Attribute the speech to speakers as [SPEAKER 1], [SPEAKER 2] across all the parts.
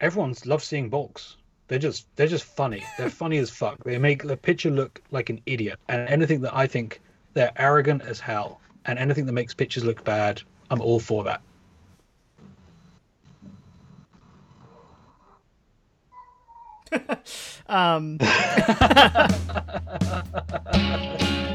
[SPEAKER 1] everyone loves seeing balks. They're just they're just funny. They're funny as fuck. They make the pitcher look like an idiot. And anything that I think they're arrogant as hell. And anything that makes pitchers look bad, I'm all for that.
[SPEAKER 2] um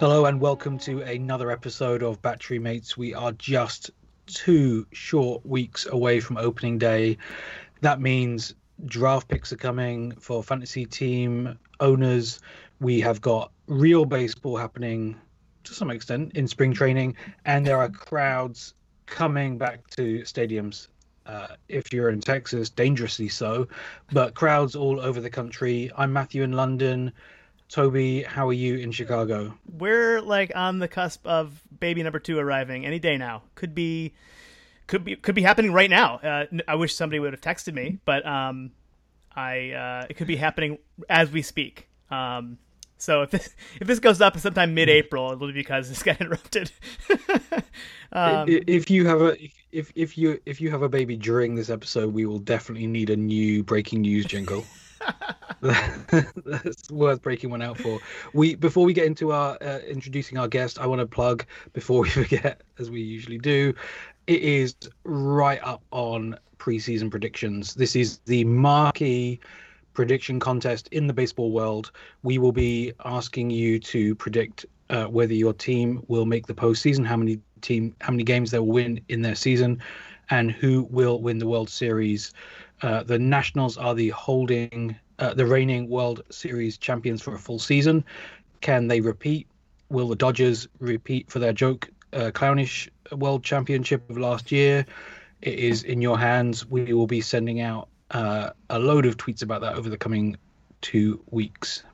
[SPEAKER 1] Hello and welcome to another episode of Battery Mates. We are just two short weeks away from opening day. That means draft picks are coming for fantasy team owners. We have got real baseball happening to some extent in spring training, and there are crowds coming back to stadiums. Uh, if you're in Texas, dangerously so, but crowds all over the country. I'm Matthew in London. Toby, how are you in Chicago?
[SPEAKER 2] we're like on the cusp of baby number two arriving any day now. Could be, could be, could be happening right now. Uh, I wish somebody would have texted me, but um, I uh, it could be happening as we speak. Um, so if this if this goes up sometime mid-April, it'll be because this got interrupted. um,
[SPEAKER 1] if you have a if if you if you have a baby during this episode, we will definitely need a new breaking news jingle. That's worth breaking one out for. We before we get into our uh, introducing our guest, I want to plug before we forget, as we usually do. It is right up on preseason predictions. This is the marquee prediction contest in the baseball world. We will be asking you to predict uh, whether your team will make the postseason, how many team, how many games they will win in their season, and who will win the World Series. Uh, the Nationals are the holding, uh, the reigning World Series champions for a full season. Can they repeat? Will the Dodgers repeat for their joke, uh, clownish World Championship of last year? It is in your hands. We will be sending out uh, a load of tweets about that over the coming two weeks.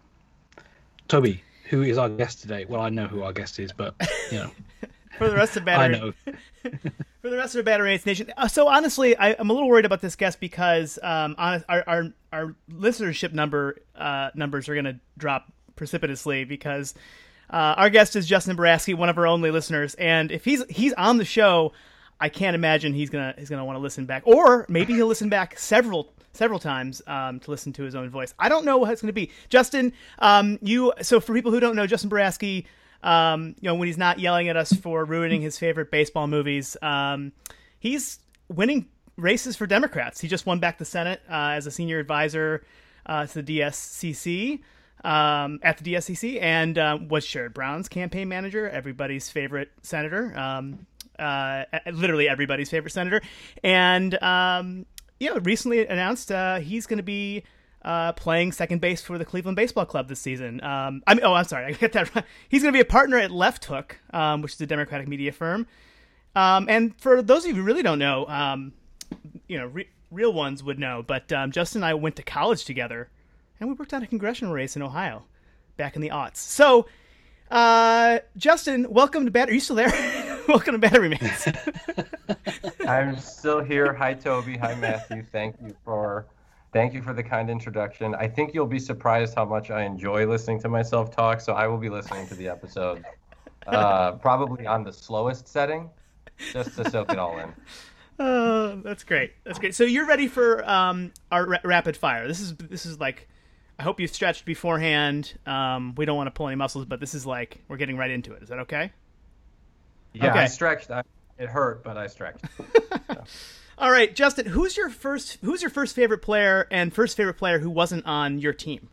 [SPEAKER 1] Toby, who is our guest today? Well, I know who our guest is, but you know,
[SPEAKER 2] for the rest of
[SPEAKER 1] I
[SPEAKER 2] battery,
[SPEAKER 1] know.
[SPEAKER 2] for the rest of Battery Mates Nation. Uh, so honestly, I, I'm a little worried about this guest because um, honest, our, our our listenership number uh, numbers are going to drop precipitously because uh, our guest is Justin Barasky, one of our only listeners, and if he's he's on the show, I can't imagine he's gonna he's gonna want to listen back, or maybe he'll listen back several several times um, to listen to his own voice. I don't know what it's going to be. Justin, um, you so for people who don't know, Justin Barasky, um, you know when he's not yelling at us for ruining his favorite baseball movies, um, he's winning races for Democrats. He just won back the Senate uh, as a senior advisor uh, to the DSCC. Um, at the DSCC and um, was Sherrod Brown's campaign manager, everybody's favorite senator, um, uh, literally everybody's favorite senator, and um, you know, recently announced uh, he's going to be uh, playing second base for the Cleveland Baseball Club this season. Um, I mean, oh, I'm sorry, I get that right. He's going to be a partner at Left Hook, um, which is a Democratic media firm. Um, and for those of you who really don't know, um, you know, re- real ones would know, but um, Justin and I went to college together, and we worked on a congressional race in Ohio back in the aughts. So, uh, Justin, welcome to Battery. Are you still there? welcome to Battery Mates.
[SPEAKER 3] I'm still here. Hi, Toby. Hi, Matthew. Thank you for thank you for the kind introduction. I think you'll be surprised how much I enjoy listening to myself talk. So I will be listening to the episode, uh, probably on the slowest setting, just to soak it all in.
[SPEAKER 2] Oh, that's great. That's great. So you're ready for um, our ra- rapid fire. This is this is like, I hope you've stretched beforehand. Um, we don't want to pull any muscles, but this is like we're getting right into it. Is that okay?
[SPEAKER 3] Yeah,
[SPEAKER 2] Okay.
[SPEAKER 3] I stretched. I, it hurt, but I stretched.
[SPEAKER 2] All right, Justin. Who's your first? Who's your first favorite player and first favorite player who wasn't on your team?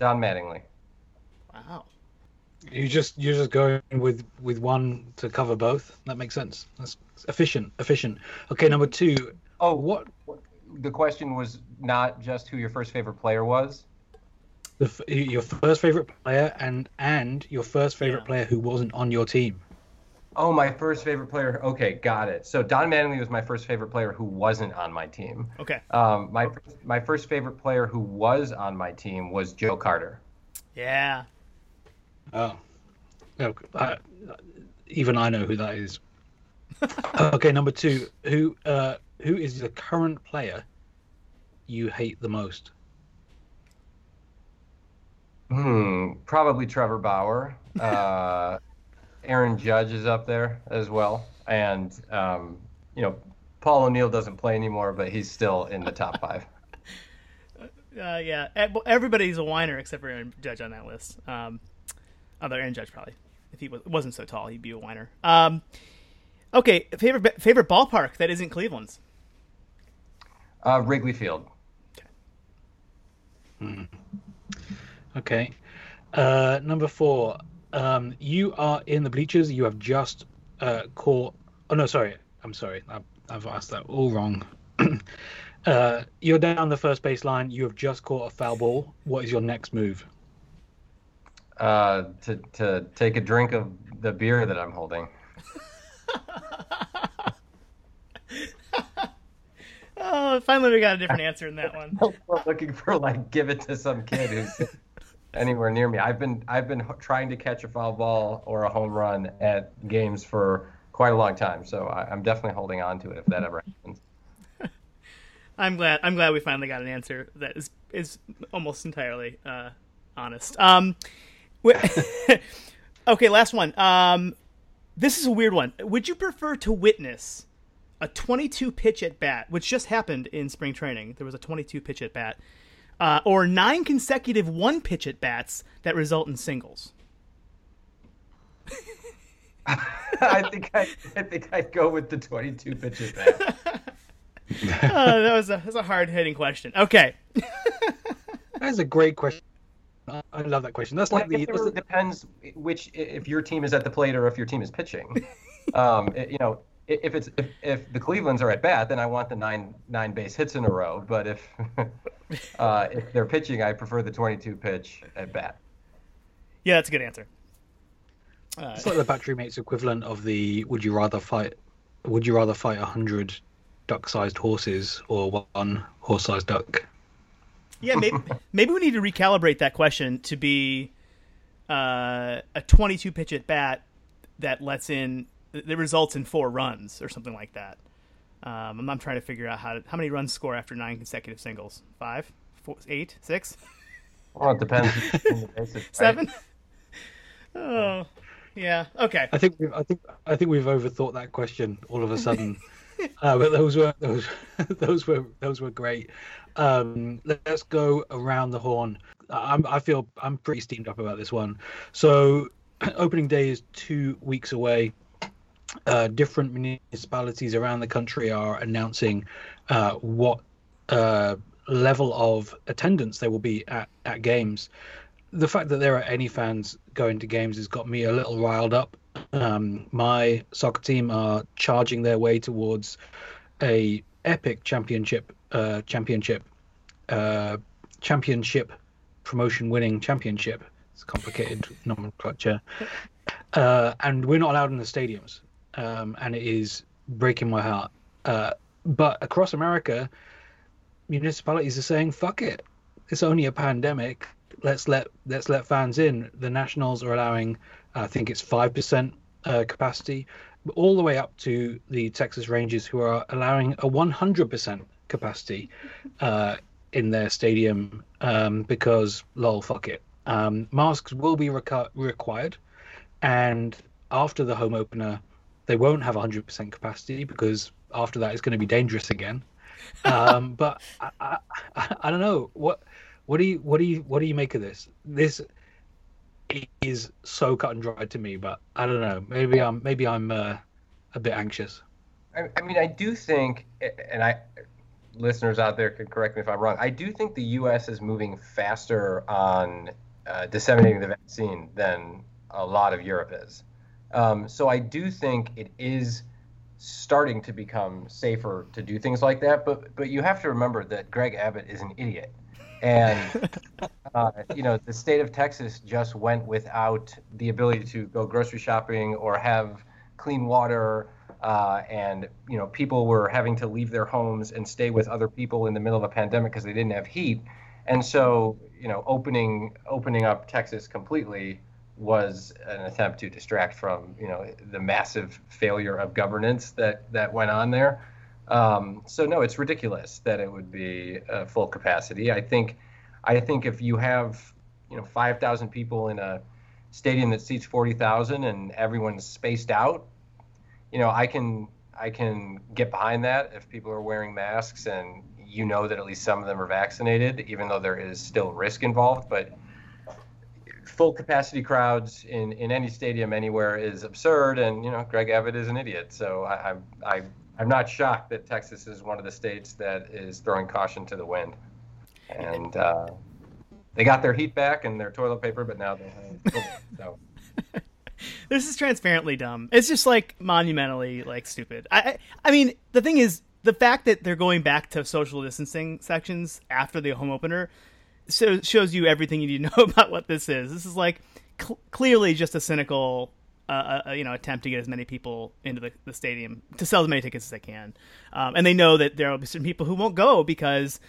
[SPEAKER 3] Don Mattingly.
[SPEAKER 2] Wow.
[SPEAKER 1] You just you're just going with with one to cover both. That makes sense. That's efficient. Efficient. Okay, number two.
[SPEAKER 3] Oh,
[SPEAKER 1] What
[SPEAKER 3] The question was not just who your first favorite player was.
[SPEAKER 1] the your first favorite player and and your first favorite
[SPEAKER 2] Yeah.
[SPEAKER 1] player who wasn't on your team.
[SPEAKER 3] Oh, my first favorite player. Okay, got it. So Don Mattingly was my first favorite player who wasn't on my team.
[SPEAKER 2] Okay.
[SPEAKER 3] Um, my my first favorite player who was on my team was Joe Carter.
[SPEAKER 2] Yeah.
[SPEAKER 1] Oh, no. Uh, even I know who that is. okay, number two. Who uh, who is the current player you hate the most?
[SPEAKER 3] Hmm, probably Trevor Bauer. Uh, Aaron Judge is up there as well, and um, you know, Paul O'Neill doesn't play anymore, but he's still in the top five.
[SPEAKER 2] Uh, yeah, everybody's a whiner except for Aaron Judge on that list. Um, although Aaron Judge probably, if he was, wasn't so tall, he'd be a whiner. Um, okay, favorite favorite ballpark that isn't Cleveland's.
[SPEAKER 3] Uh, Wrigley Field.
[SPEAKER 1] Okay. Hmm. Okay. Uh, number four. Um, you are in the bleachers. You have just uh, caught. Oh no, sorry. I'm sorry. I've, I've asked that all wrong. uh, you're down the first baseline. You have just caught a foul ball. What is your next move?
[SPEAKER 3] Uh, to to take a drink of the beer that I'm holding.
[SPEAKER 2] oh, finally we got a different answer in that one.
[SPEAKER 3] looking for like give it to some kid who's anywhere near me. I've been I've been trying to catch a foul ball or a home run at games for quite a long time, so I, am definitely holding on to it if that ever happens.
[SPEAKER 2] I'm glad I'm glad we finally got an answer that is is almost entirely uh, honest. Um, okay, last one. Um, this is a weird one. Would you prefer to witness a 22 pitch at bat, which just happened in spring training? There was a 22 pitch at bat uh, or nine consecutive one pitch at bats that result in singles?
[SPEAKER 3] I think I, I think I'd go with the 22 pitch at bat.
[SPEAKER 2] oh, that was a that was a hard hitting question. Okay,
[SPEAKER 1] that's a great question. I love that question. That's like the.
[SPEAKER 3] It really depends which if your team is at the plate or if your team is pitching. Um, it, you know, if it's if, if the Cleveland's are at bat, then I want the nine nine base hits in a row. But if uh, if they're pitching, I prefer the 22 pitch at bat.
[SPEAKER 2] Yeah, that's a good answer.
[SPEAKER 1] Uh, it's like the battery mates equivalent of the would you rather fight would you rather fight a hundred duck-sized horses or one horse-sized duck?
[SPEAKER 2] Yeah, maybe maybe we need to recalibrate that question to be uh, a 22 pitch at bat that lets in that results in four runs or something like that. Um, I'm, trying to figure out how to, how many runs score after nine consecutive singles. Five, four, eight, six.
[SPEAKER 3] Well, it depends.
[SPEAKER 2] basis, Seven. Oh, yeah. Okay.
[SPEAKER 1] I think we've, I think I think we've overthought that question all of a sudden. uh, but those were those those were those were great. Um, let's go around the horn. I'm, I feel I'm pretty steamed up about this one. So, opening day is two weeks away uh, different municipalities around the country are announcing uh, what uh, level of attendance there will be at, at games. The fact that there are any fans going to games has got me a little riled up. Um, my soccer team are charging their way towards a epic championship, uh, championship, uh, championship promotion winning championship. It's complicated nomenclature. Uh, and we're not allowed in the stadiums um, and it is breaking my heart. Uh, but across America, municipalities are saying, "Fuck it, it's only a pandemic. Let's let let's let fans in." The Nationals are allowing, I think it's five percent uh, capacity, all the way up to the Texas Rangers, who are allowing a 100% capacity uh, in their stadium um, because, lol, fuck it. Um, masks will be required, and after the home opener, they won't have 100% capacity because after that it's going to be dangerous again. Um, but I, I, I, don't know what what do you what do you what do you make of this? This is so cut and dried to me, but I don't know. Maybe I'm maybe I'm uh, a bit anxious.
[SPEAKER 3] I, I mean, I do think, and I listeners out there can correct me if I'm wrong. I do think the U.S. is moving faster on uh, disseminating the vaccine than a lot of Europe is. Um, so I do think it is starting to become safer to do things like that. But but you have to remember that Greg Abbott is an idiot, and uh, you know the state of Texas just went without the ability to go grocery shopping or have clean water. Uh, and you know people were having to leave their homes and stay with other people in the middle of a pandemic because they didn't have heat, and so you know opening opening up Texas completely was an attempt to distract from you know the massive failure of governance that that went on there. Um, so no, it's ridiculous that it would be uh, full capacity. I think I think if you have you know 5,000 people in a stadium that seats 40,000 and everyone's spaced out, you know I can I can get behind that if people are wearing masks and you know that at least some of them are vaccinated, even though there is still risk involved. But full capacity crowds in, in any stadium anywhere is absurd, and you know Greg Abbott is an idiot. So I, I, I I'm not shocked that Texas is one of the states that is throwing caution to the wind, and uh, they got their heat back and their toilet paper, but now they have so.
[SPEAKER 2] this is transparently dumb. It's just like monumentally like stupid. I, I I mean the thing is the fact that they're going back to social distancing sections after the home opener so shows you everything you need to know about what this is. This is like cl- clearly just a cynical, uh, uh, you know, attempt to get as many people into the, the stadium to sell as many tickets as they can, um, and they know that there will be certain people who won't go because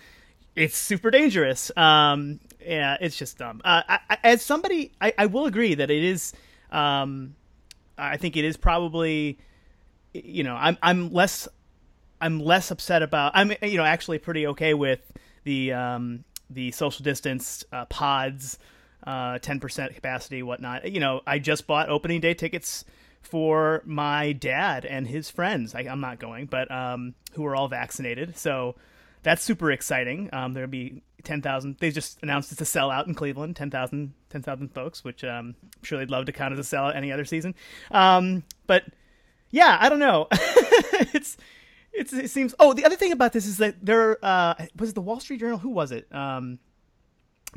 [SPEAKER 2] it's super dangerous. Um, yeah, it's just dumb. Uh, I, as somebody, I, I, will agree that it is. Um, I think it is probably, you know, I'm I'm less I'm less upset about. I'm you know actually pretty okay with the um, the social distance uh, pods, uh, ten percent capacity, whatnot. You know, I just bought opening day tickets for my dad and his friends. I, am not going, but um, who are all vaccinated. So that's super exciting. Um, there'll be 10,000. They just announced it's a sellout in Cleveland, 10,000 10, folks, which um, I'm sure they'd love to count as a sellout any other season. Um, but yeah, I don't know. it's it's, it seems. Oh, the other thing about this is that there uh, was the Wall Street Journal. Who was it? Um,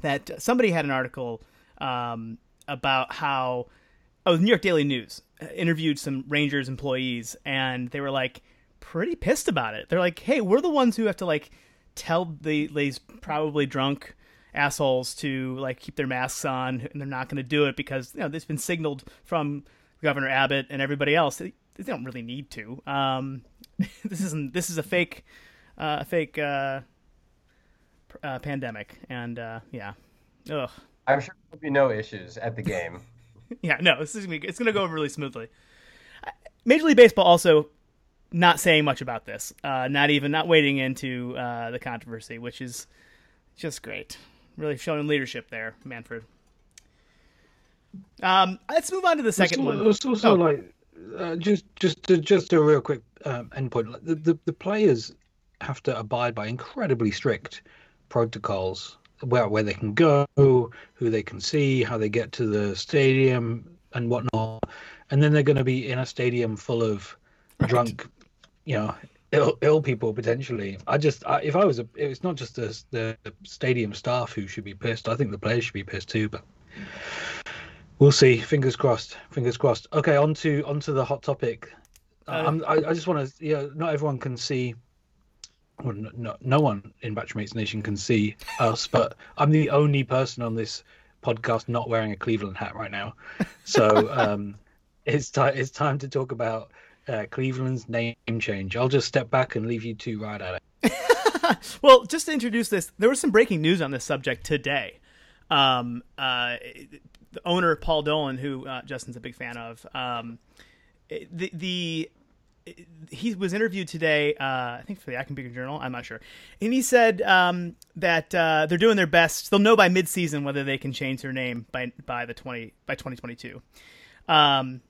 [SPEAKER 2] that somebody had an article um, about how oh, the New York Daily News uh, interviewed some Rangers employees, and they were like pretty pissed about it. They're like, "Hey, we're the ones who have to like tell the these probably drunk assholes to like keep their masks on, and they're not going to do it because you know this has been signaled from Governor Abbott and everybody else. They, they don't really need to. Um, this isn't this is a fake uh, fake uh, uh, pandemic, and uh, yeah, ugh.
[SPEAKER 3] I'm sure there'll be no issues at the game.
[SPEAKER 2] yeah, no, this is gonna be, it's gonna go really smoothly. Major League Baseball also not saying much about this, uh, not even not wading into uh, the controversy, which is just great. Really showing leadership there, Manfred. Um, let's move on to the second
[SPEAKER 1] it's
[SPEAKER 2] one.
[SPEAKER 1] It's also oh. like uh, just just to, just a real quick um, endpoint. The, the, the players have to abide by incredibly strict protocols where where they can go, who they can see, how they get to the stadium, and whatnot. And then they're going to be in a stadium full of right. drunk, you know, ill, ill people potentially. I just, I, if I was a, it's not just the, the stadium staff who should be pissed. I think the players should be pissed too. But we'll see. Fingers crossed. Fingers crossed. Okay, on to on to the hot topic. Uh, I, I just want to, yeah, not everyone can see. Well, no, no one in Battery Mates Nation can see us, but I'm the only person on this podcast not wearing a Cleveland hat right now. So um, it's time. It's time to talk about uh, Cleveland's name change. I'll just step back and leave you two right at
[SPEAKER 2] it. well, just to introduce this, there was some breaking news on this subject today. Um, uh, the owner Paul Dolan, who uh, Justin's a big fan of, um, the the he was interviewed today, uh, I think for the Acton Journal. I'm not sure, and he said um, that uh, they're doing their best. They'll know by midseason whether they can change their name by by the twenty by 2022, um,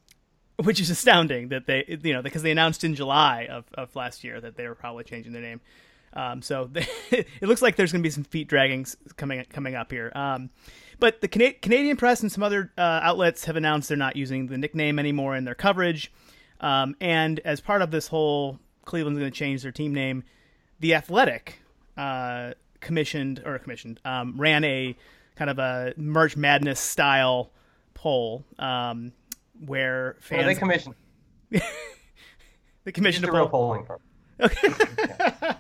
[SPEAKER 2] which is astounding that they you know because they announced in July of, of last year that they were probably changing their name. Um, so they, it looks like there's going to be some feet dragging coming coming up here. But the Cana- Canadian press and some other uh, outlets have announced they're not using the nickname anymore in their coverage. Um, and as part of this whole Cleveland's going to change their team name, the Athletic uh, commissioned or commissioned um, ran a kind of a March Madness style poll um, where fans.
[SPEAKER 3] Well, they commissioned.
[SPEAKER 2] they commissioned
[SPEAKER 3] a,
[SPEAKER 2] a poll.
[SPEAKER 3] polling firm.
[SPEAKER 2] Okay.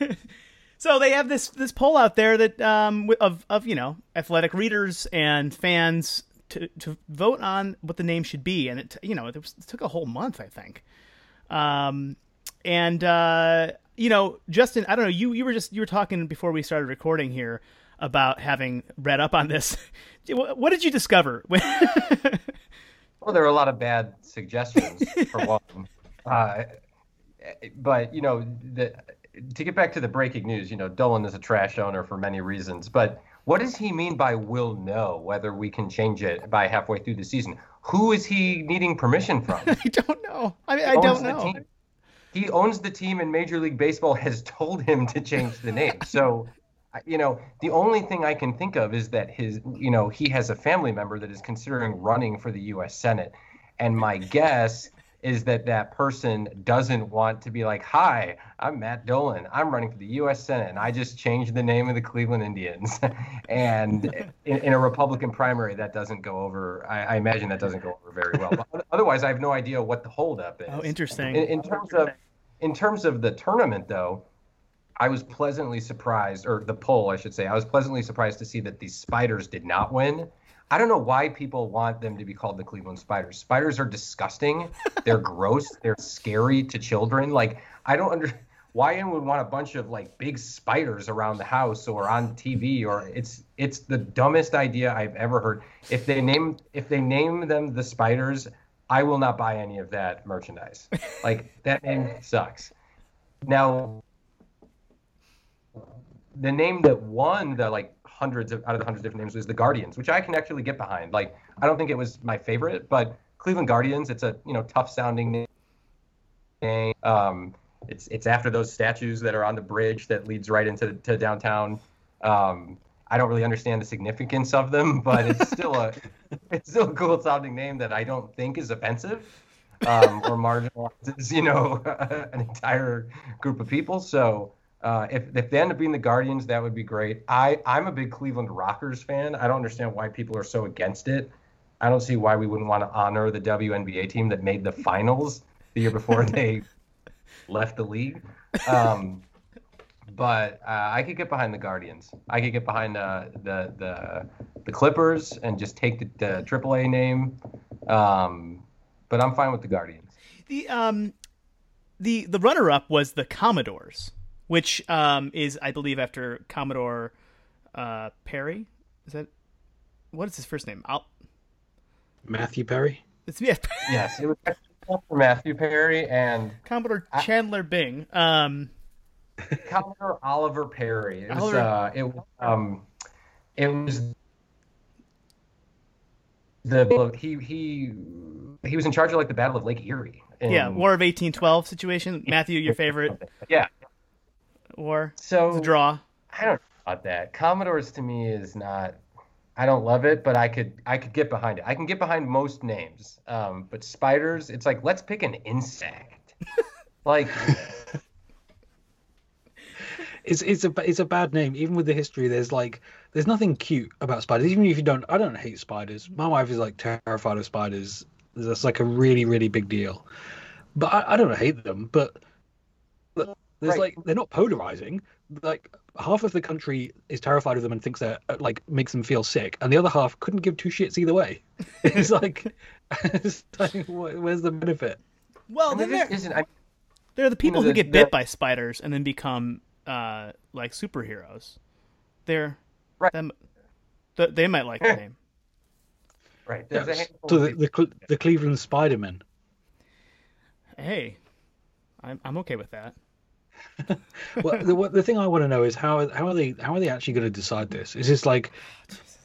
[SPEAKER 2] so they have this this poll out there that um, of of you know athletic readers and fans to to vote on what the name should be, and it you know it, was, it took a whole month, I think. Um, and uh, you know, Justin, I don't know you you were just you were talking before we started recording here about having read up on this. What did you discover?
[SPEAKER 3] well, there are a lot of bad suggestions for one. Uh, but you know, the, to get back to the breaking news, you know, Dolan is a trash owner for many reasons. But what does he mean by "will know" whether we can change it by halfway through the season? Who is he needing permission from?
[SPEAKER 2] I don't know. I mean, I don't know.
[SPEAKER 3] He owns the team, and Major League Baseball has told him to change the name. So you know, the only thing I can think of is that his, you know, he has a family member that is considering running for the U.S. Senate, and my guess is that that person doesn't want to be like, "Hi, I'm Matt Dolan. I'm running for the U.S. Senate, and I just changed the name of the Cleveland Indians." and in, in, a Republican primary, that doesn't go over. I, I, imagine that doesn't go over very well. But otherwise, I have no idea what the holdup is.
[SPEAKER 2] Oh, interesting.
[SPEAKER 3] In, in terms of in terms of the tournament, though I was pleasantly surprised, or the poll, I should say, I was pleasantly surprised to see that the Spiders did not win. I don't know why people want them to be called the Cleveland Spiders. Spiders are disgusting. They're gross. They're scary to children. Like I don't under why anyone would want a bunch of like big spiders around the house or on TV or it's it's the dumbest idea I've ever heard. If they name if they name them the spiders, I will not buy any of that merchandise. Like that name sucks. Now the name that won the like hundreds of out of the hundreds of different names was the Guardians, which I can actually get behind. Like I don't think it was my favorite, but Cleveland Guardians, it's a you know tough sounding name. Um, it's it's after those statues that are on the bridge that leads right into to downtown. Um, I don't really understand the significance of them, but it's still a it's still a cool sounding name that I don't think is offensive um, or marginalizes you know an entire group of people. So uh, if if they end up being the Guardians, that would be great. I I'm a big Cleveland Rockers fan. I don't understand why people are so against it. I don't see why we wouldn't want to honor the WNBA team that made the finals the year before they left the league. Um, but uh, I could get behind the Guardians. I could get behind uh, the the the Clippers and just take the, the AAA name. Um, but I'm fine with the Guardians.
[SPEAKER 2] The um, the the runner up was the Commodores which um, is, I believe, after Commodore uh, Perry. Is that what is his first name? I'll...
[SPEAKER 1] Matthew Perry.
[SPEAKER 2] It's yeah.
[SPEAKER 3] yes, it was for Matthew Perry and
[SPEAKER 2] Commodore Chandler I... Bing. Um,
[SPEAKER 3] Commodore Oliver Perry. It was. Oliver... Uh, it um, it was the he he he was in charge of like the Battle of Lake Erie.
[SPEAKER 2] In... Yeah, War of eighteen twelve situation. Matthew, your favorite?
[SPEAKER 3] Yeah,
[SPEAKER 2] or
[SPEAKER 3] so
[SPEAKER 2] a draw?
[SPEAKER 3] I don't know about that. Commodores to me is not. I don't love it, but I could I could get behind it. I can get behind most names. Um, but spiders, it's like let's pick an insect. like
[SPEAKER 1] it's it's a it's a bad name. Even with the history, there's like there's nothing cute about spiders. Even if you don't, I don't hate spiders. My wife is like terrified of spiders. That's like a really really big deal. But I, I don't hate them. But there's right. like they're not polarizing. Like half of the country is terrified of them and thinks that uh, like makes them feel sick, and the other half couldn't give two shits either way. it's like, it's like where's the benefit?
[SPEAKER 2] Well, then there isn't. I, they're the people you know, who get bit by spiders and then become uh, like superheroes. They're right. Them, they might like the name.
[SPEAKER 3] Right.
[SPEAKER 1] Yeah, so the, the, the Cleveland Spidermen.
[SPEAKER 2] Hey, I'm I'm okay with that.
[SPEAKER 1] well, the, the thing I want to know is how how are they how are they actually going to decide this? Is this like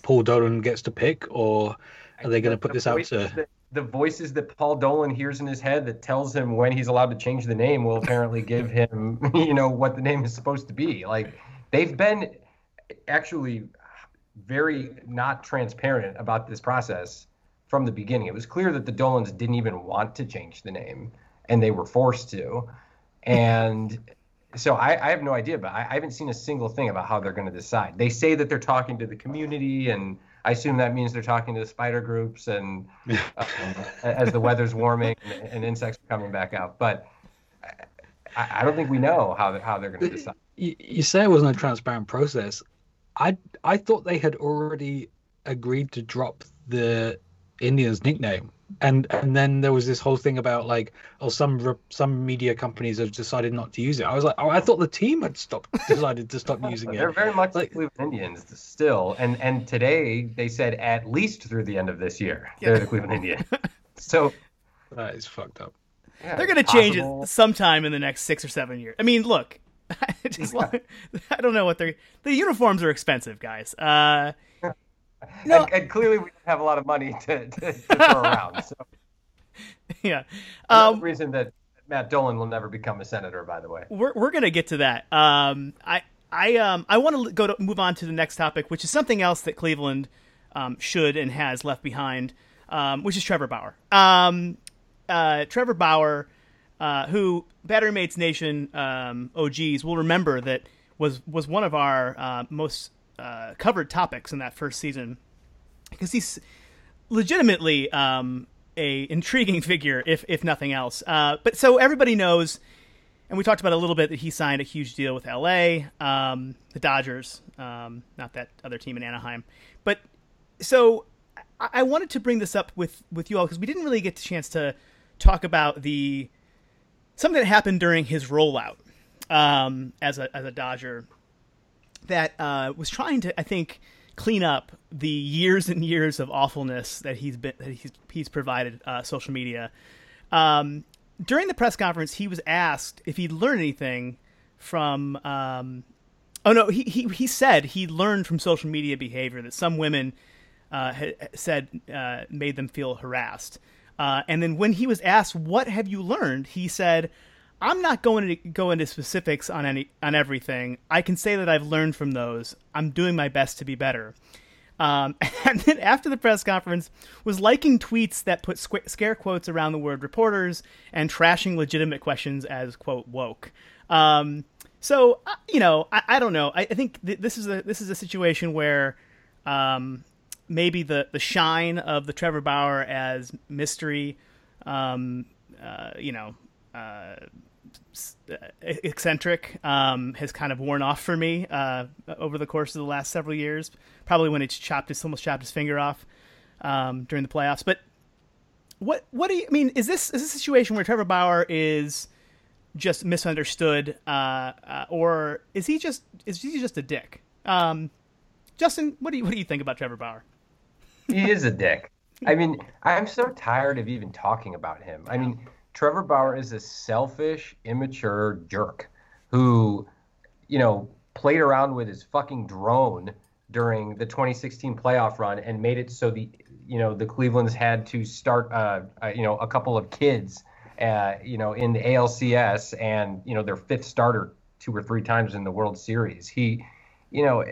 [SPEAKER 1] Paul Dolan gets to pick, or are they going to put this out to?
[SPEAKER 3] The, the voices that Paul Dolan hears in his head that tells him when he's allowed to change the name will apparently give him, you know, what the name is supposed to be. Like they've been actually very not transparent about this process from the beginning. It was clear that the Dolans didn't even want to change the name, and they were forced to. And so I, I, have no idea, but I, I, haven't seen a single thing about how they're going to decide. They say that they're talking to the community, and I assume that means they're talking to the spider groups, and um, as the weather's warming and, and, insects are coming back out. But I, I don't think we know how they're, how they're going to decide.
[SPEAKER 1] You, you say it wasn't a transparent process. I I thought they had already agreed to drop the Indians nickname and and then there was this whole thing about like oh some some media companies have decided not to use it. I was like, oh, I thought the team had stopped decided to stop using it.
[SPEAKER 3] They're very much like Cleveland Indians still, and and today they said at least through the end of this year yeah. they're the Cleveland Indians. So
[SPEAKER 1] that is fucked up.
[SPEAKER 2] Yeah, they're going to change it sometime in the next six or seven years. I mean, look, just yeah. I don't know what they're. The uniforms are expensive, guys. Uh,
[SPEAKER 3] no. and, and, clearly we have a lot of money to, to, to throw around. So.
[SPEAKER 2] Yeah.
[SPEAKER 3] Um, reason that Matt Dolan will never become a senator, by the way.
[SPEAKER 2] We're we're gonna get to that. Um, I I um I want to go to move on to the next topic, which is something else that Cleveland um, should and has left behind, um, which is Trevor Bauer. Um, uh, Trevor Bauer, uh, who Battery Mates Nation um, OGs will remember that was was one of our uh, most uh, covered topics in that first season because he's legitimately um, a intriguing figure, if if nothing else. Uh, but so everybody knows, and we talked about a little bit that he signed a huge deal with L.A., um, the Dodgers, um, not that other team in Anaheim. But so I, I wanted to bring this up with with you all because we didn't really get the chance to talk about the something that happened during his rollout um, as a as a Dodger that uh, was trying to, I think, clean up the years and years of awfulness that he's been that he's he's provided uh, social media. Um, during the press conference, he was asked if he'd learned anything from. Um, oh no, he, he he said he learned from social media behavior that some women uh, said uh, made them feel harassed. Uh, and then when he was asked, "What have you learned?" he said, I'm not going to go into specifics on any on everything. I can say that I've learned from those. I'm doing my best to be better. Um, and then after the press conference, was liking tweets that put squ- scare quotes around the word reporters and trashing legitimate questions as quote woke. Um, so uh, you know, I, I don't know. I, I think th- this is a this is a situation where um, maybe the the shine of the Trevor Bauer as mystery, um, uh, you know, uh, eccentric um, has kind of worn off for me uh, over the course of the last several years. Probably when it's chopped, it's almost chopped his finger off um, during the playoffs. But what what do you I mean? Is this is this a situation where Trevor Bauer is just misunderstood, uh, uh, or is he just is he just a dick? Um, Justin, what do you what do you think about Trevor Bauer?
[SPEAKER 3] He is a dick. I mean, I'm so tired of even talking about him. I mean, Trevor Bauer is a selfish, immature jerk who, you know, played around with his fucking drone during the 2016 playoff run and made it so the you know the Cleveland's had to start uh, uh, you know a couple of kids uh, you know in the ALCS and you know their fifth starter two or three times in the World Series. He you know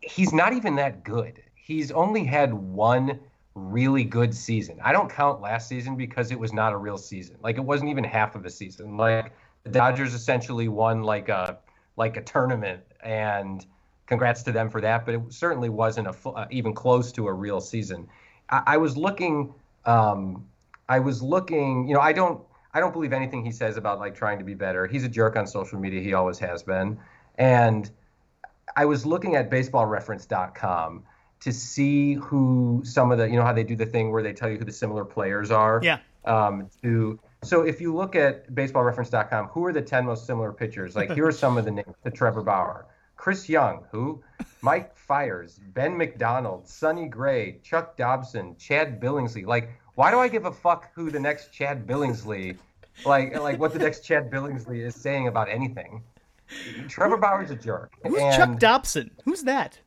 [SPEAKER 3] he's not even that good. He's only had one really good season. I don't count last season because it was not a real season. Like it wasn't even half of a season. Like the Dodgers essentially won like a like a tournament and congrats to them for that, but it certainly wasn't a uh, even close to a real season. I, I was looking um, I was looking, you know, I don't I don't believe anything he says about like trying to be better. He's a jerk on social media. He always has been. And I was looking at baseballreference.com to see who some of the you know how they do the thing where they tell you who the similar players are.
[SPEAKER 2] Yeah.
[SPEAKER 3] Um, to so if you look at baseballreference.com, who are the 10 most similar pitchers? Like here are some of the names to Trevor Bauer. Chris Young, who? Mike Fiers, Ben McDonald, Sonny Gray, Chuck Dobson, Chad Billingsley. Like, why do I give a fuck who the next Chad Billingsley, like, like what the next Chad Billingsley is saying about anything? Trevor Bauer's a jerk.
[SPEAKER 2] Who's and, Chuck Dobson? Who's that?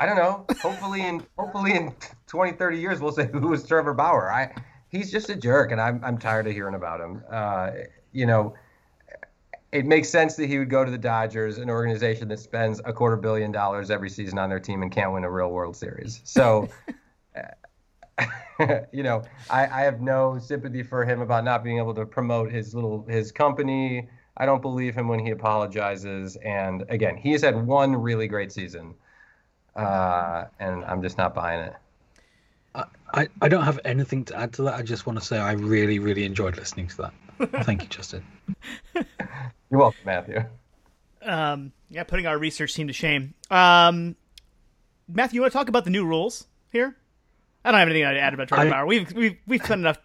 [SPEAKER 3] I don't know. Hopefully in hopefully in 20, 30 years we'll say who was Trevor Bauer. I he's just a jerk, and I'm I'm tired of hearing about him. Uh, you know, it makes sense that he would go to the Dodgers, an organization that spends a quarter billion dollars every season on their team and can't win a real World Series. So. you know, I, I have no sympathy for him about not being able to promote his little his company. I don't believe him when he apologizes. And again, he has had one really great season uh, and I'm just not buying it.
[SPEAKER 1] I, I don't have anything to add to that. I just want to say I really, really enjoyed listening to that. Thank you, Justin.
[SPEAKER 3] You're welcome, Matthew.
[SPEAKER 2] Um, yeah, putting our research team to shame. Um, Matthew, you want to talk about the new rules here? I don't have anything to add about Trevor I, Bauer. We've we've we've spent enough,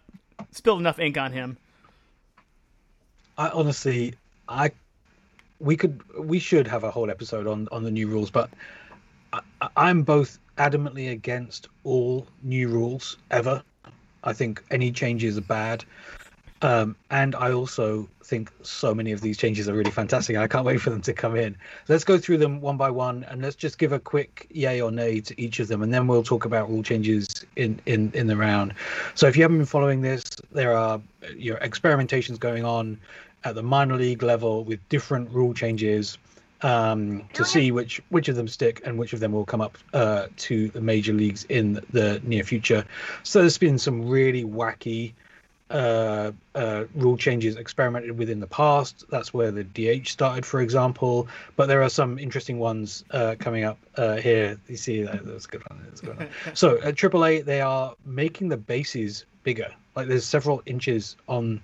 [SPEAKER 2] spilled enough ink on him.
[SPEAKER 1] I honestly, I we could we should have a whole episode on on the new rules, but I, I'm both adamantly against all new rules ever. I think any changes are bad. Um, and I also think so many of these changes are really fantastic. I can't wait for them to come in. Let's go through them one by one, and let's just give a quick yay or nay to each of them, and then we'll talk about rule changes in in in the round. So if you haven't been following this, there are you know, experimentations going on at the minor league level with different rule changes um, to see which which of them stick and which of them will come up uh, to the major leagues in the near future. So there's been some really wacky uh, uh, rule changes experimented with in the past. That's where the DH started, for example. But there are some interesting ones uh, coming up uh, here. You see, that, that's a good one. That's good one. so at AAA, they are making the bases bigger. Like there's several inches on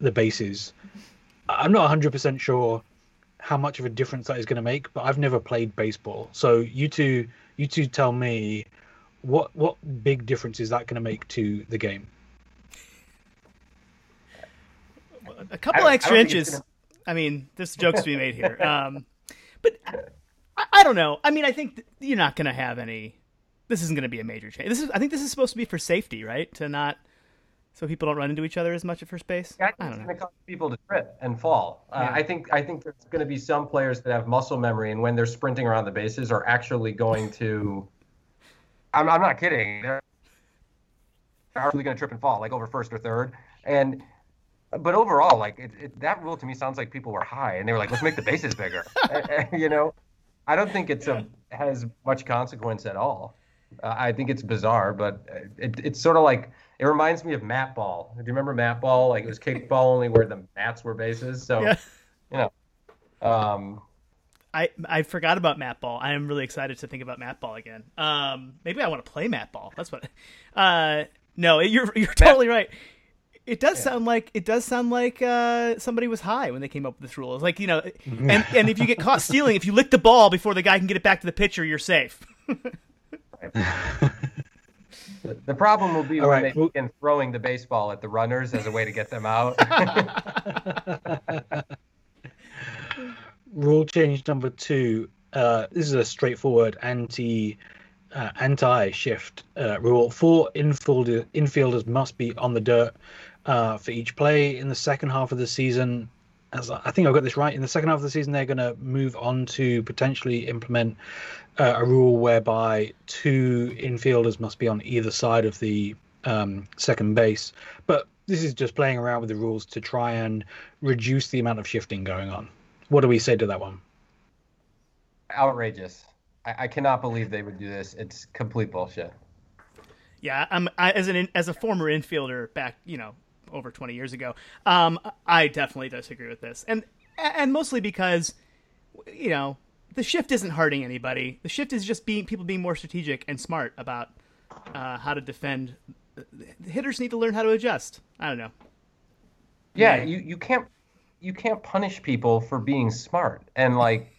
[SPEAKER 1] the bases. I'm not 100% sure how much of a difference that is going to make, but I've never played baseball. So you two, you two tell me what what big difference is that going to make to the game?
[SPEAKER 2] A couple I, extra I inches. Gonna... I mean, there's jokes to be made here. Um, but I, I, don't know. I mean, I think you're not going to have any. This isn't going to be a major change. This is. I think this is supposed to be for safety, right? To not so people don't run into each other as much at first base.
[SPEAKER 3] Yeah, I, I don't know. It's going to cause people to trip and fall. Uh. I think I think there's going to be some players that have muscle memory, and when they're sprinting around the bases, are actually going to. I'm, I'm not kidding. They're actually going to trip and fall, like over first or third, and. But overall, like it, it, that rule to me sounds like people were high, and they were like, "Let's make the bases bigger." you know, I don't think it's yeah. a has much consequence at all. Uh, I think it's bizarre, but it, it's sort of like it reminds me of mat ball. Do you remember mat ball? Like it was kickball only where the mats were bases. So, yeah. you know, um,
[SPEAKER 2] I I forgot about mat ball. I am really excited to think about mat ball again. Um, maybe I want to play mat ball. That's what. Uh, no, you're you're totally right. It does yeah. sound like it does sound like uh, somebody was high when they came up with this rule. It's like you know, and and if you get caught stealing, if you lick the ball before the guy can get it back to the pitcher, you're safe.
[SPEAKER 3] The problem will be All when right. they begin throwing the baseball at the runners as a way to get them out.
[SPEAKER 1] Rule change number two. Uh, this is a straightforward anti uh, anti shift uh, rule. Four infielder, infielders must be on the dirt uh, for each play in the second half of the season as I think I've got this right, in the second half of the season, they're going to move on to potentially implement uh, a rule whereby two infielders must be on either side of the um, second base. But this is just playing around with the rules to try and reduce the amount of shifting going on. What do we say to that one?
[SPEAKER 3] Outrageous. I, I cannot believe they would do this. It's complete bullshit.
[SPEAKER 2] Yeah, I'm I, as an as a former infielder back, you know, over 20 years ago. Um, I definitely disagree with this, and and mostly because, you know, the shift isn't hurting anybody. The shift is just being people being more strategic and smart about uh, how to defend. The hitters need to learn how to adjust. I don't know.
[SPEAKER 3] Yeah, yeah. you you can't you can't punish people for being smart and like.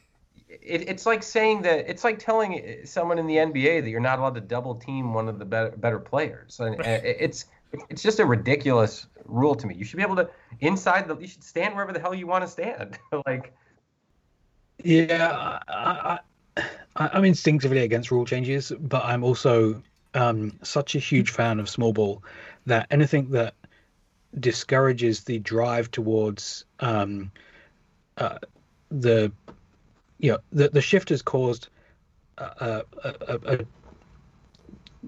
[SPEAKER 3] It, it's like saying that it's like telling someone in the NBA that you're not allowed to double team one of the better, better players, and it's it's just a ridiculous rule to me. You should be able to inside the. You should stand wherever the hell you want to stand. like.
[SPEAKER 1] Yeah, I, I, I'm instinctively against rule changes, but I'm also um, such a huge fan of small ball that anything that discourages the drive towards um, uh, the you know the the shift has caused a, a, a,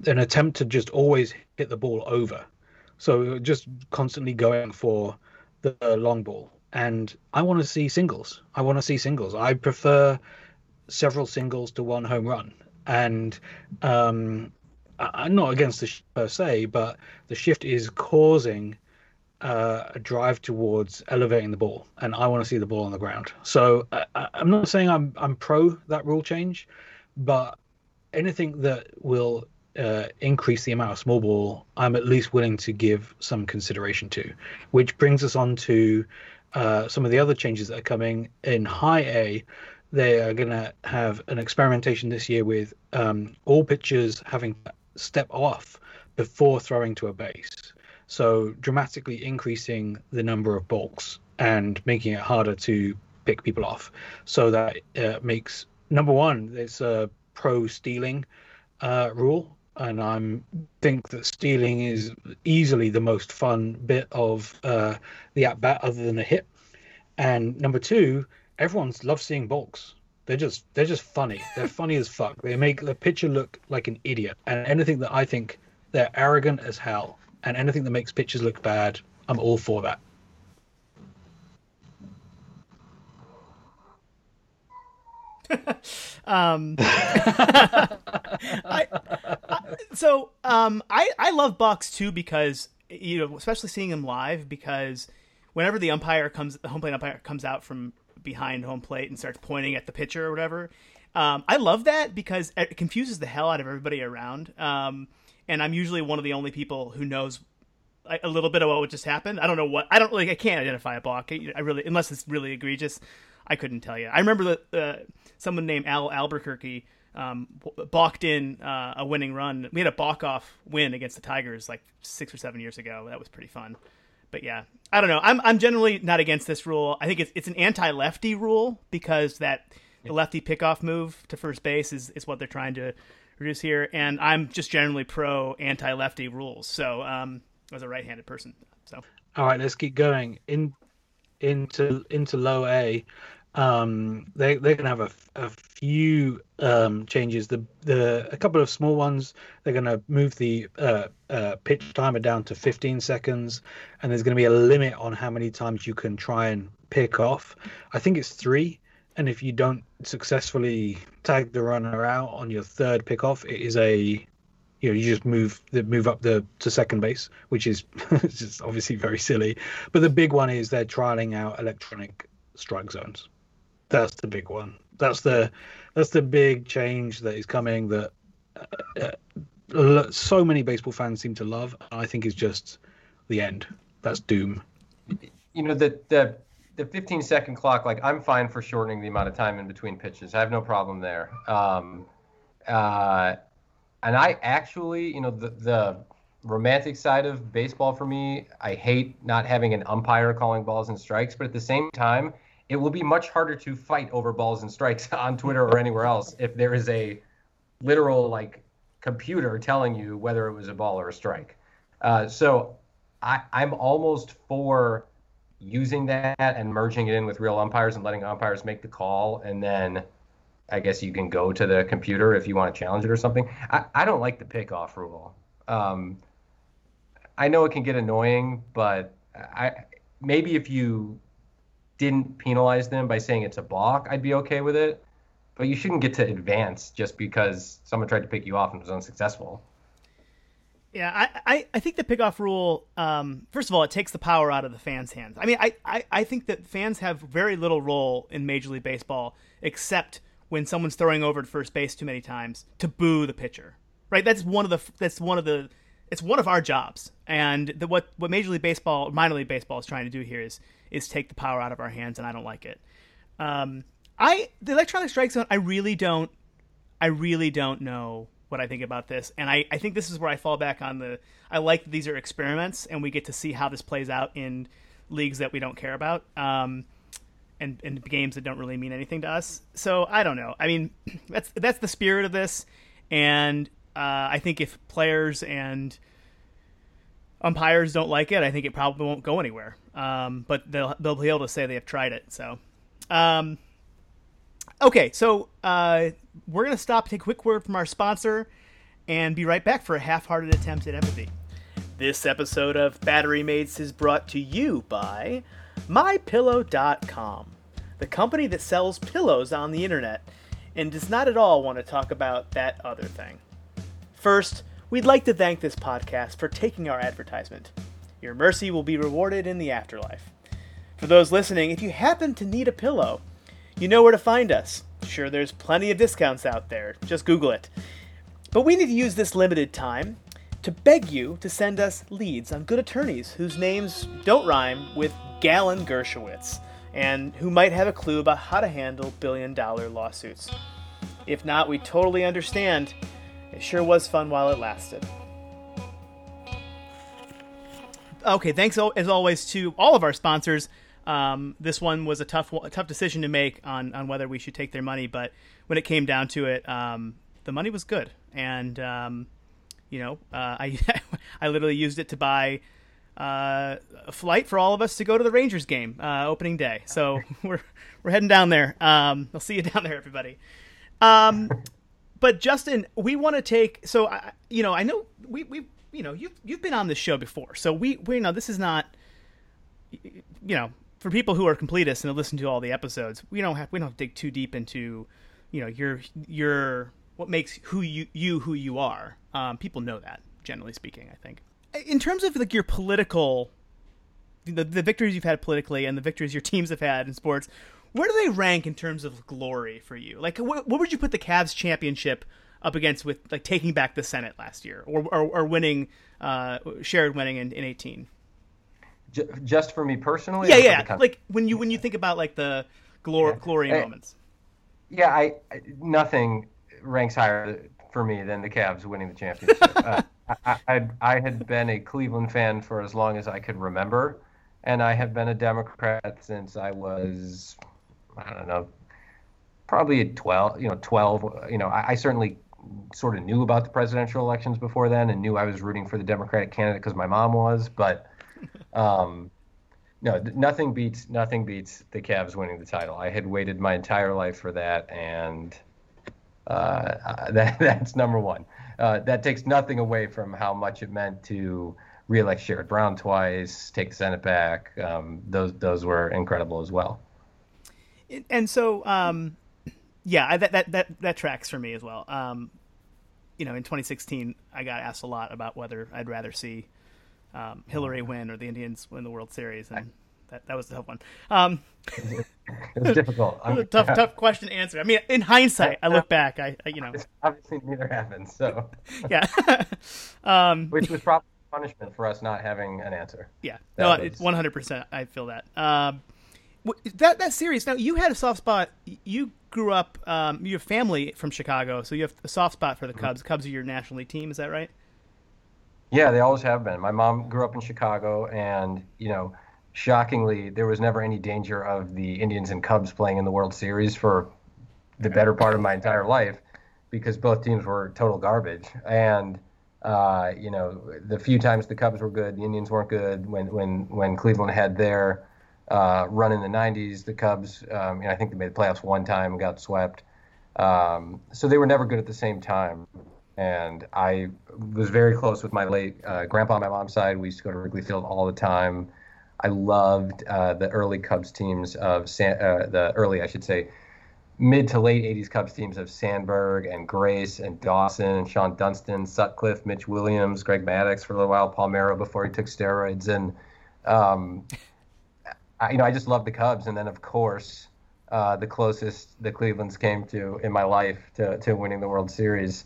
[SPEAKER 1] an attempt to just always hit the ball over so just constantly going for the long ball. And I want to see singles. I want to see singles. I prefer several singles to one home run. And um, I'm not against the shift per se, but the shift is causing uh, a drive towards elevating the ball, and I want to see the ball on the ground. So I, am not saying I'm I'm pro that rule change, but anything that will uh, increase the amount of small ball, I'm at least willing to give some consideration to. Which brings us on to uh, some of the other changes that are coming in high A. They are going to have an experimentation this year with um, all pitchers having step off before throwing to a base. So dramatically increasing the number of balks and making it harder to pick people off. So that uh, makes number one, it's a pro stealing uh, rule, and I'm think that stealing is easily the most fun bit of uh, the at bat, other than a hit. And number two, everyone loves seeing balks. They're just they're just funny. They're funny as fuck. They make the pitcher look like an idiot. And anything that I think they're arrogant as hell. And anything that makes pitchers look bad, I'm all for that.
[SPEAKER 2] um, I, I, so um, I I love balks too because you know especially seeing him live because whenever the umpire comes the home plate umpire comes out from behind home plate and starts pointing at the pitcher or whatever. Um, I love that because it confuses the hell out of everybody around. Um, and I'm usually one of the only people who knows a little bit of what just happened. I don't know what I don't like. I can't identify a balk. I really, unless it's really egregious, I couldn't tell you. I remember that uh, someone named Al Alburquerque um, balked in uh, a winning run. We had a balk off win against the Tigers like six or seven years ago. That was pretty fun. But yeah, I don't know. I'm I'm generally not against this rule. I think it's it's an anti-lefty rule because that the lefty pickoff move to first base is is what they're trying to reduce here. And I'm just generally pro anti-lefty rules. So um, as a right-handed person, so
[SPEAKER 1] all right, let's keep going in into into low A um, they they're gonna have a, a few um, changes. The the a couple of small ones. They're gonna move the uh, uh, pitch timer down to 15 seconds, and there's gonna be a limit on how many times you can try and pick off. I think it's three, and if you don't successfully tag the runner out on your third pick off, it is a you know you just move the move up the to second base, which is just obviously very silly. But the big one is they're trialing out electronic strike zones. That's the big one. That's the that's the big change that is coming that uh, uh, so many baseball fans seem to love. I think is just the end. That's doom.
[SPEAKER 3] You know the the the 15 second clock. Like I'm fine for shortening the amount of time in between pitches. I have no problem there. Um, uh, and I actually, you know, the the romantic side of baseball for me, I hate not having an umpire calling balls and strikes, but at the same time, it will be much harder to fight over balls and strikes on Twitter or anywhere else if there is a literal like computer telling you whether it was a ball or a strike. Uh, so I, I'm almost for using that and merging it in with real umpires and letting umpires make the call and then I guess you can go to the computer if you want to challenge it or something. I, I don't like the pickoff rule. Um, I know it can get annoying, but I maybe if you didn't penalize them by saying it's a balk, I'd be okay with it. But you shouldn't get to advance just because someone tried to pick you off and was unsuccessful.
[SPEAKER 2] Yeah, I, I, I think the pickoff rule, um, first of all, it takes the power out of the fans' hands. I mean, I, I, I think that fans have very little role in Major League Baseball except when someone's throwing over at first base too many times to boo the pitcher. Right? That's one of the that's one of the it's one of our jobs. And the, what what Major League Baseball, minor league baseball is trying to do here is is take the power out of our hands, and I don't like it. Um, I the electronic strike zone. I really don't. I really don't know what I think about this, and I, I think this is where I fall back on the. I like that these are experiments, and we get to see how this plays out in leagues that we don't care about, um, and and games that don't really mean anything to us. So I don't know. I mean, that's that's the spirit of this, and uh, I think if players and umpires don't like it, I think it probably won't go anywhere. Um, but they'll they'll be able to say they have tried it. So, um, okay, so uh, we're gonna stop, take a quick word from our sponsor, and be right back for a half-hearted attempt at empathy. This episode of Battery Mates is brought to you by MyPillow.com, the company that sells pillows on the internet, and does not at all want to talk about that other thing. First, we'd like to thank this podcast for taking our advertisement. Your mercy will be rewarded in the afterlife. For those listening, if you happen to need a pillow, you know where to find us. Sure, there's plenty of discounts out there. Just Google it. But we need to use this limited time to beg you to send us leads on good attorneys whose names don't rhyme with Gallon Dershowitz and who might have a clue about how to handle billion dollar lawsuits. If not, we totally understand sure was fun while it lasted. Okay, thanks as always to all of our sponsors. Um, this one was a tough, a tough decision to make on, on whether we should take their money, but when it came down to it, um, the money was good, and um, you know, uh, I I literally used it to buy uh, a flight for all of us to go to the Rangers game uh, opening day. So we're we're heading down there. Um, I'll see you down there, everybody. But Justin, we want to take so I, you know I know we we you know you've you've been on this show before, so we we know this is not you know for people who are completists and have listened to all the episodes, we don't have we don't dig too deep into you know your your what makes who you you who you are. Um, people know that generally speaking. I think in terms of like your political the, the victories you've had politically and the victories your teams have had in sports where do they rank in terms of glory for you? Like what, what would you put the Cavs championship up against with like taking back the Senate last year or or, or winning uh shared winning in, in 18
[SPEAKER 3] just for me personally
[SPEAKER 2] yeah yeah. like when you when you think about like the glory yeah. glory I, moments.
[SPEAKER 3] yeah I nothing ranks higher for me than the Cavs winning the championship. Uh, I, I, I had been a Cleveland fan for as long as I could remember and I have been a Democrat since I was I don't know probably 12 you know 12 you know I, I certainly sort of knew about the presidential elections before then and knew I was rooting for the Democratic candidate because my mom was but um, no, nothing beats nothing beats the Cavs winning the title. I had waited my entire life for that, and uh, that that's number one. Uh, that takes nothing away from how much it meant to reelect Sherrod Brown twice, take the Senate back. Um, those those were incredible as well.
[SPEAKER 2] And so, um, yeah, that, that that that tracks for me as well. Um, you know, in 2016, I got asked a lot about whether I'd rather see um, Hillary win or the Indians win the World Series, and that, that was a tough one. Um,
[SPEAKER 3] it was difficult.
[SPEAKER 2] it was a tough, tough question to answer. I mean, in hindsight, I look back, I, I you know,
[SPEAKER 3] obviously neither happened. So
[SPEAKER 2] yeah, um,
[SPEAKER 3] which was probably punishment for us not having an answer.
[SPEAKER 2] Yeah, that no, one hundred percent. I feel that. Um, that that series. Now you had a soft spot. You grew up. Um, your family from Chicago, so you have a soft spot for the mm-hmm. Cubs. Cubs are your National League team. Is that right?
[SPEAKER 3] Yeah, they always have been. My mom grew up in Chicago, and you know, shockingly, there was never any danger of the Indians and Cubs playing in the World Series for the better part of my entire life, because both teams were total garbage. And uh, you know, the few times the Cubs were good, the Indians weren't good. When when when Cleveland had their uh, run in the '90s, the Cubs, um, I think they made the playoffs one time and got swept. Um, so they were never good at the same time and I was very close with my late uh, grandpa on my mom's side. We used to go to Wrigley Field all the time. I loved uh, the early Cubs teams of San, uh, the early, I should say, mid to late '80s Cubs teams of Sandberg and Grace and Dawson Shawon Dunston, Sutcliffe, Mitch Williams, Greg Maddux for a little while, Palmeiro before he took steroids, and um, I, you know I just love the Cubs. And then of course uh, the closest the Cleveland's came to in my life to, to winning the World Series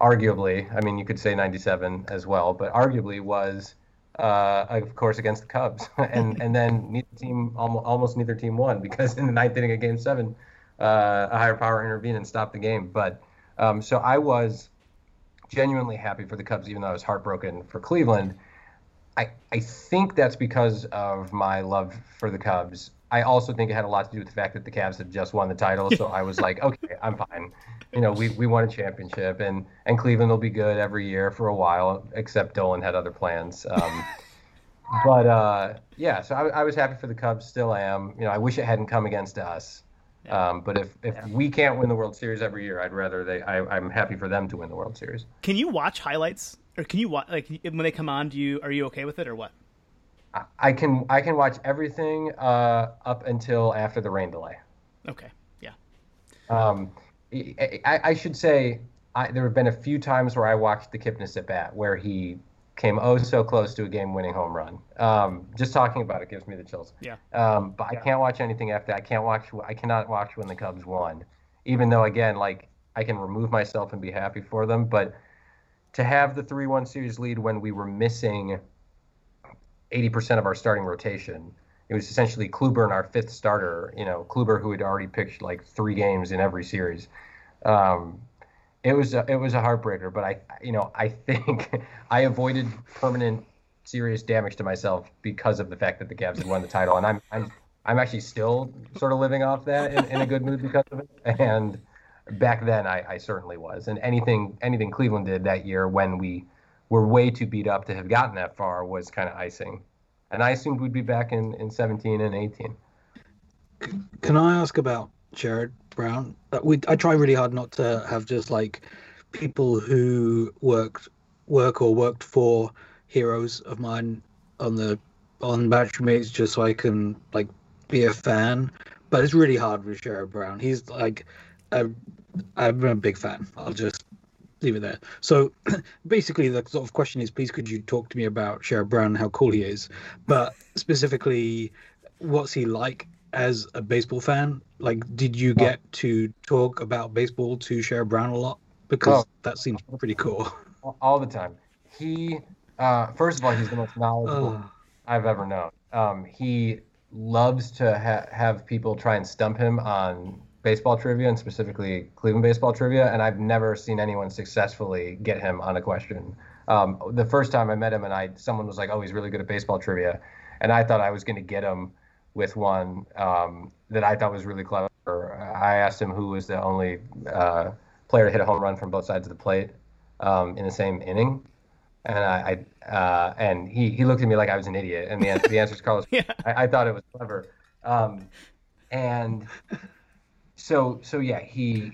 [SPEAKER 3] arguably, I mean, you could say 97 as well, but arguably was, uh, of course, against the Cubs. and and then neither team, almost, almost neither team won because in the ninth inning of Game Seven, uh, a higher power intervened and stopped the game. But um, so I was genuinely happy for the Cubs, even though I was heartbroken for Cleveland. I, I think that's because of my love for the Cubs. I also think it had a lot to do with the fact that the Cavs had just won the title. So I was like, okay, I'm fine you know, we, we won a championship, and and Cleveland will be good every year for a while, except Dolan had other plans. Um, but uh, yeah, so I, I, was happy for the Cubs, still am. You know, I wish it hadn't come against us. Um, but if, if yeah. we can't win the World Series every year, I'd rather they. I, am happy for them to win the World Series.
[SPEAKER 2] Can you watch highlights, or can you watch like when they come on? Do you are you okay with it, or what?
[SPEAKER 3] I, can I can watch everything uh, up until after the rain delay.
[SPEAKER 2] Okay. Yeah.
[SPEAKER 3] Um, I, I should say I, there have been a few times where I watched the Kipnis at bat where he came oh so close to a game-winning home run. Um, just talking about it gives me the chills.
[SPEAKER 2] Yeah.
[SPEAKER 3] Um, but yeah. I can't watch anything after. I can't watch. I cannot watch when the Cubs won, even though again, like I can remove myself and be happy for them. But to have the three-one series lead when we were missing 80% of our starting rotation, it was essentially Kluber and our fifth starter. You know, Kluber who had already pitched like three games in every series. Um, it was a, it was a heartbreaker, but I you know I think I avoided permanent serious damage to myself because of the fact that the Cavs had won the title, and I'm I'm I'm actually still sort of living off that in, in a good mood because of it. And back then, I, I certainly was. And anything anything Cleveland did that year when we were way too beat up to have gotten that far was kind of icing. And I assumed we'd be back in, in 17 and 18.
[SPEAKER 1] Can I ask about Sherrod Brown? Uh, we I try really hard not to have just like people who worked work or worked for heroes of mine on the on Matchmates just so I can like be a fan. But it's really hard with Sherrod Brown. He's like a, I'm a big fan. I'll just leave it there. So basically, the sort of question is, please could you talk to me about Sherrod Brown and how cool he is, but specifically, what's he like as a baseball fan? Like, did you get to talk about baseball to Sherrod Brown a lot? Because oh, that seems pretty cool.
[SPEAKER 3] All the time. He, uh, first of all, he's the most knowledgeable oh. I've ever known. Um, he loves to ha- have people try and stump him on baseball trivia and specifically Cleveland baseball trivia, and I've never seen anyone successfully get him on a question. Um, the first time I met him, and I someone was like, "Oh, he's really good at baseball trivia," and I thought I was going to get him with one um, that I thought was really clever. I asked him who was the only uh, player to hit a home run from both sides of the plate um, in the same inning, and I, I uh, and he he looked at me like I was an idiot, and the the answer is Carlos. yeah. I, I, thought it was clever, um, and so so yeah, he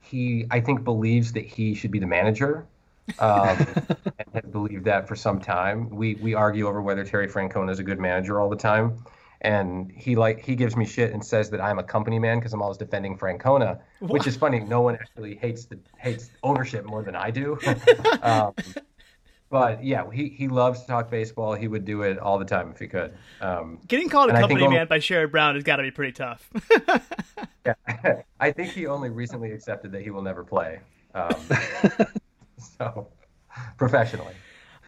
[SPEAKER 3] he I think believes that he should be the manager. um, and has believed that for some time. We we argue over whether Terry Francona is a good manager all the time, and he like he gives me shit and says that I'm a company man because I'm always defending Francona, what? which is funny. No one actually hates the hates ownership more than I do. um, but yeah, he, he loves to talk baseball. He would do it all the time if he could. Um,
[SPEAKER 2] Getting called a company man by Sherrod Brown has got to be pretty tough.
[SPEAKER 3] yeah, I think he only recently accepted that he will never play. Um, so professionally,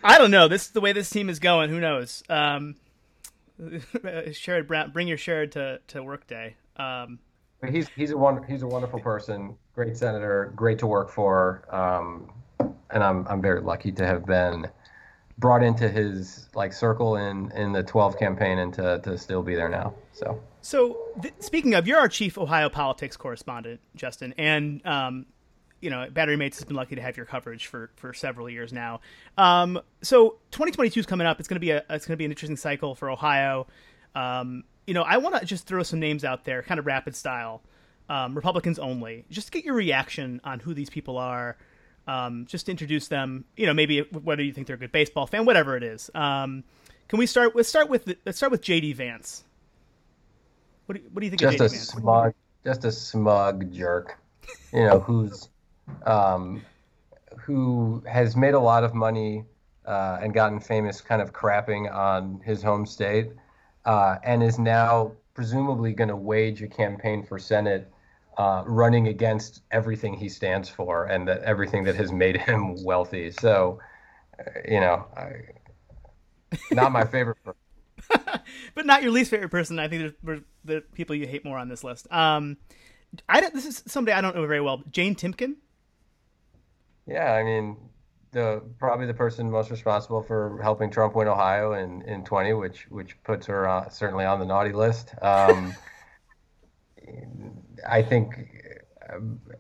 [SPEAKER 2] I don't know. This is the way this team is going. Who knows? Um, Sherrod Brown, bring your Sherrod to to work day. Um,
[SPEAKER 3] he's he's a one he's a wonderful person. Great senator. Great to work for. Um, and I'm I'm very lucky to have been brought into his like circle in in the 12 campaign and to to still be there now. So.
[SPEAKER 2] So th- speaking of, you're our chief Ohio politics correspondent, Justin, and um, you know, Battery Mates has been lucky to have your coverage for for several years now. Um, so 2022 is coming up. It's going to be a it's going to be an interesting cycle for Ohio. Um, you know, I want to just throw some names out there, kind of rapid style, um, Republicans only, just get your reaction on who these people are um, just introduce them. You know, maybe whether you think they're a good baseball fan, whatever it is. Um, can we start? Let's start with let's start with JD Vance. What do you, what do you think?
[SPEAKER 3] Just
[SPEAKER 2] a
[SPEAKER 3] Vance? smug, just a smug jerk. You know who's um, who has made a lot of money uh, and gotten famous, kind of crapping on his home state, uh, and is now presumably going to wage a campaign for Senate uh, running against everything he stands for and that everything that has made him wealthy. So, uh, you know, I, not my favorite
[SPEAKER 2] person. but not your least favorite person. I think there's, the people you hate more on this list. Um, I don't, this is somebody I don't know very well. Jane Timken.
[SPEAKER 3] Yeah, I mean, the probably the person most responsible for helping Trump win Ohio in, in 20, which which puts her uh, certainly on the naughty list. Um, I think,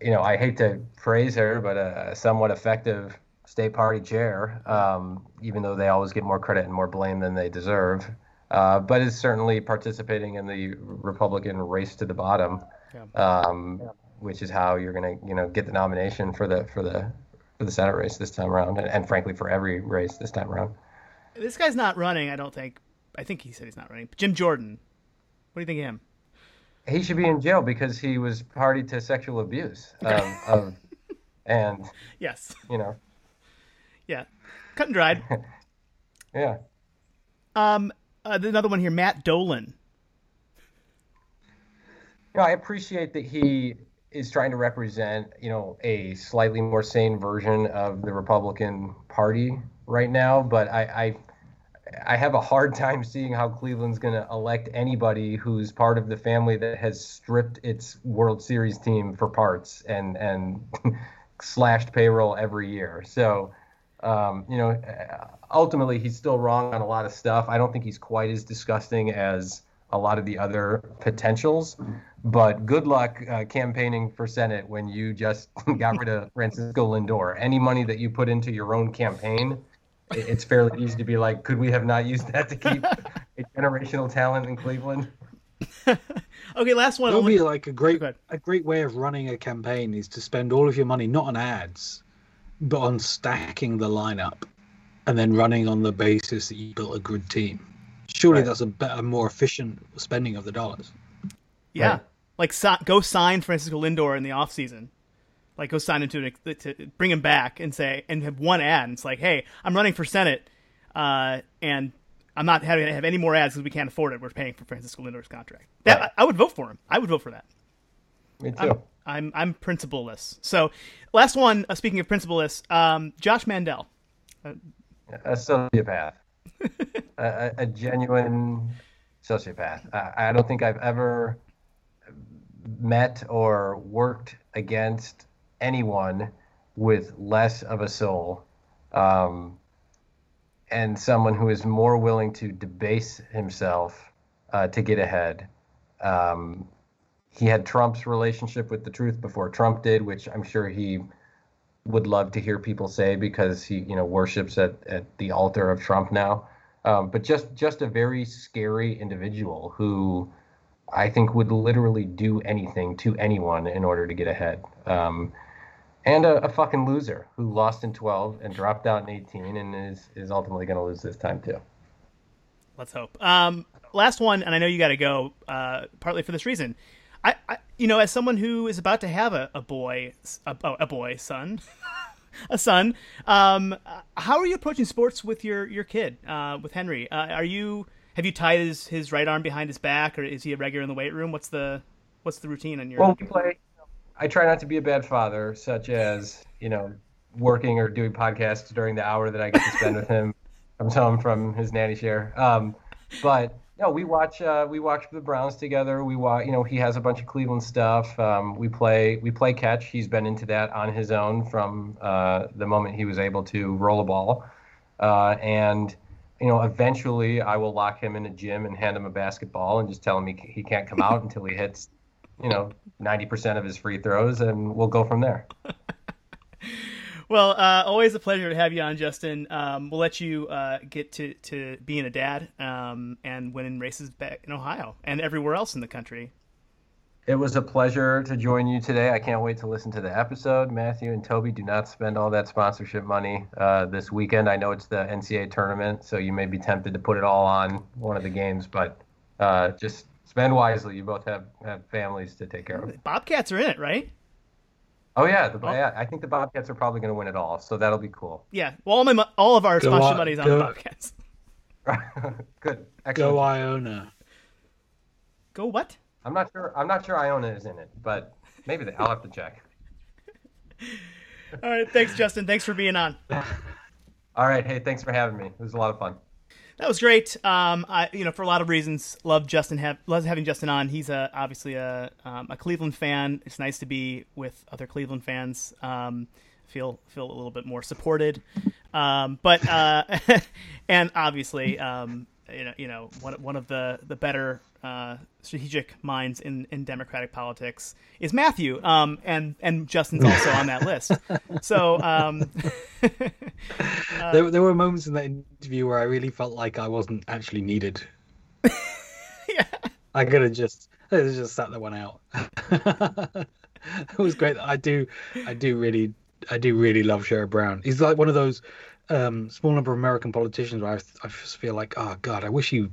[SPEAKER 3] you know, I hate to praise her, but a, somewhat effective state party chair, um, even though they always get more credit and more blame than they deserve. Uh, but is certainly participating in the Republican race to the bottom, yeah. Um, yeah. which is how you're going to, you know, get the nomination for the for the for the Senate race this time around, and, and frankly for every race this time around.
[SPEAKER 2] This guy's not running. I don't think. I think he said he's not running. Jim Jordan. What do you think of him?
[SPEAKER 3] He should be in jail because he was party to sexual abuse um, of, and
[SPEAKER 2] yes,
[SPEAKER 3] you know,
[SPEAKER 2] yeah, cut and dried.
[SPEAKER 3] yeah.
[SPEAKER 2] Um, uh, another one here, Matt Dolan.
[SPEAKER 3] You know, I appreciate that he is trying to represent, you know, a slightly more sane version of the Republican Party right now, but I, I I have a hard time seeing how Cleveland's going to elect anybody who's part of the family that has stripped its World Series team for parts and and slashed payroll every year. So, um, you know, ultimately he's still wrong on a lot of stuff. I don't think he's quite as disgusting as a lot of the other potentials. But good luck uh, campaigning for Senate when you just got rid of Francisco Lindor. Any money that you put into your own campaign, it's fairly easy to be like, could we have not used that to keep a generational talent in Cleveland?
[SPEAKER 2] okay, last one.
[SPEAKER 1] It'll be like a great a great way of running a campaign is to spend all of your money not on ads, but on stacking the lineup, and then running on the basis that you built a good team. Surely right. that's a better, more efficient spending of the dollars.
[SPEAKER 2] Yeah, right. like so, go sign Francisco Lindor in the off season. Like go sign him to, to bring him back and say and have one ad. And it's like, hey, I'm running for Senate, uh, and I'm not having to have any more ads because we can't afford it. We're paying for Francisco Lindor's contract. That right. I, I, would vote for him. I would vote for that.
[SPEAKER 3] Me too. I'm
[SPEAKER 2] I'm, I'm principleless. So, last one. Uh, speaking of principleless, um, Josh Mandel.
[SPEAKER 3] Uh, a sociopath. a, a, genuine sociopath. I, I don't think I've ever met or worked against anyone with less of a soul. Um, and someone who is more willing to debase himself uh, to get ahead. Um, he had Trump's relationship with the truth before Trump did, which I'm sure he would love to hear people say because he, you know, worships at, at the altar of Trump now. Um, but just just a very scary individual who I think would literally do anything to anyone in order to get ahead. Um, and a, a, fucking loser who lost in 12 and dropped out in 18 and is is ultimately going to lose this time too.
[SPEAKER 2] Let's hope. Um, last one, and I know you got to go. Uh, partly for this reason, I, I, you know, as someone who is about to have a, a boy, a, a boy son, a son, um, how are you approaching sports with your your kid, uh, with Henry? Uh, are you have you tied his his right arm behind his back, or is he a regular in the weight room? What's the what's the routine on your?
[SPEAKER 3] Well, we play I try not to be a bad father, such as you know working or doing podcasts during the hour that I get to spend with him. Comes home from his nanny share. Um, but no, we watch uh, we watch the Browns together. We watch, you know, he has a bunch of Cleveland stuff. Um, we play we play catch. He's been into that on his own from uh, the moment he was able to roll a ball. Uh, and you know, eventually I will lock him in a gym and hand him a basketball and just tell him he, he can't come out until he hits you know, 90% of his free throws, and we'll go from there.
[SPEAKER 2] well, uh, always a pleasure to have you on, Justin. Um, we'll let you uh, get to, to being a dad um, and winning races back in Ohio and everywhere else in the country.
[SPEAKER 3] It was a pleasure to join you today. I can't wait to listen to the episode. Matthew and Toby, do not spend all that sponsorship money uh, this weekend. I know it's the NCAA tournament, so you may be tempted to put it all on one of the games, but uh, just spend wisely. You both have, have families to take care of.
[SPEAKER 2] Bobcats are in it, right?
[SPEAKER 3] Oh yeah, the, oh. yeah. I think the Bobcats are probably going to win it all, so that'll be cool.
[SPEAKER 2] Yeah, well, all my all of our go sponsorship money is on the Bobcats.
[SPEAKER 3] Good.
[SPEAKER 1] Excellent. Go Iona.
[SPEAKER 2] Go what?
[SPEAKER 3] I'm not sure. I'm not sure Iona is in it, but maybe they, I'll have to check.
[SPEAKER 2] all right. Thanks, Justin. Thanks for being on.
[SPEAKER 3] all right. Hey, thanks for having me. It was a lot of fun
[SPEAKER 2] that was great. Um, I, you know, for a lot of reasons, love Justin. Love having Justin on. He's a obviously a um, a Cleveland fan. It's nice to be with other Cleveland fans. Um, feel feel a little bit more supported. Um, but uh, and obviously, um, you know, you know, one one of the the better uh, strategic minds in, in Democratic politics is Matthew, um, and and Justin's also on that list. So um,
[SPEAKER 1] uh, there, there were moments in that interview where I really felt like I wasn't actually needed. yeah, I could have just I just sat that one out. it was great. I do, I do really, I do really love Sherrod Brown. He's like one of those um, small number of American politicians where I, I just feel like, oh God, I wish he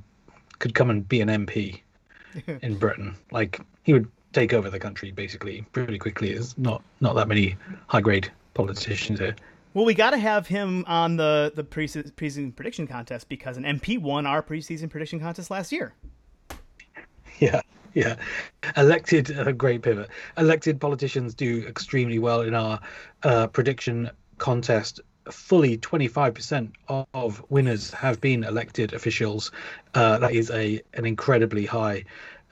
[SPEAKER 1] could come and be an MP in Britain. Like he would take over the country basically pretty quickly. There's not not that many high grade politicians here.
[SPEAKER 2] Well, we got to have him on the the preseason prediction contest because an MP won our preseason prediction contest last year.
[SPEAKER 1] Yeah, yeah. Elected a uh, great pivot. Elected politicians do extremely well in our uh, prediction contest fully 25% of winners have been elected officials. Uh, that is a an incredibly high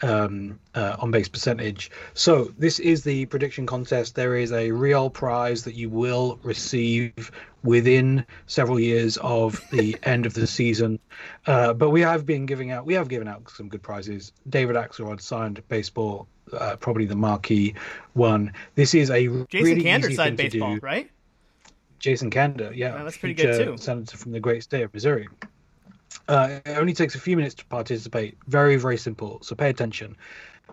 [SPEAKER 1] um, uh, on base percentage. So this is the prediction contest. There is a real prize that you will receive within several years of the end of the season. Uh, but we have been giving out, we have given out some good prizes. David Axelrod signed baseball, uh, probably the marquee one. This is a
[SPEAKER 2] Jason
[SPEAKER 1] really
[SPEAKER 2] Kander
[SPEAKER 1] easy
[SPEAKER 2] signed
[SPEAKER 1] thing to
[SPEAKER 2] baseball,
[SPEAKER 1] do.
[SPEAKER 2] right?
[SPEAKER 1] Jason Kander, yeah,
[SPEAKER 2] Wow, that's pretty good, too.
[SPEAKER 1] Senator from the great state of Missouri. Uh, it only takes a few minutes to participate. Very, very simple. So pay attention.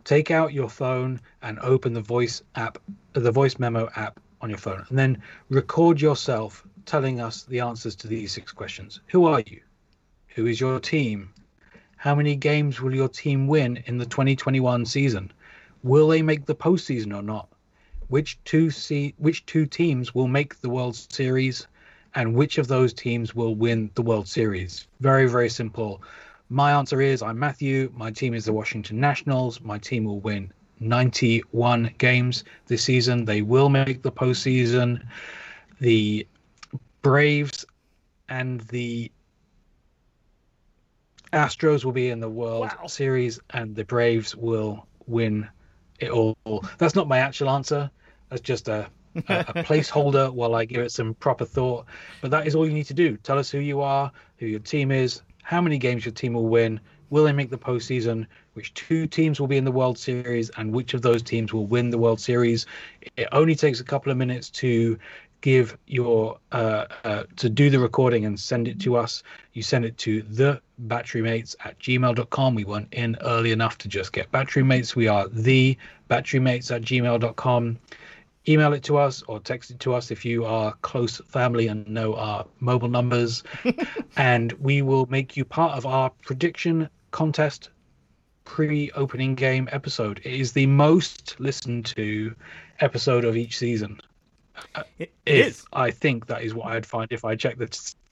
[SPEAKER 1] Take out your phone and open the voice app, the voice memo app on your phone, and then record yourself telling us the answers to these six questions. Who are you? Who is your team? How many games will your team win in the 2021 season? Will they make the postseason or not? Which two se- which two teams will make the World Series, and which of those teams will win the World Series? Very very simple. My answer is I'm Matthew. My team is the Washington Nationals. My team will win 91 games this season. They will make the postseason. The Braves and the Astros will be in the World
[SPEAKER 2] Wow.
[SPEAKER 1] Series, and the Braves will win it all. That's not my actual answer. That's just a, a, a placeholder while I give it some proper thought. But that is all you need to do. Tell us who you are, who your team is, how many games your team will win, will they make the postseason, which two teams will be in the World Series, and which of those teams will win the World Series. It only takes a couple of minutes to give your uh, uh, to do the recording and send it to us. You send it to the batterymates at gmail.com we weren't in early enough to just get battery mates. We are the batterymates at gmail.com email it to us or text it to us if you are close family and know our mobile numbers and we will make you part of our prediction contest pre-opening game episode it is the most listened to episode of each season
[SPEAKER 2] It,
[SPEAKER 1] if
[SPEAKER 2] is.
[SPEAKER 1] I think that is what I'd find if I check the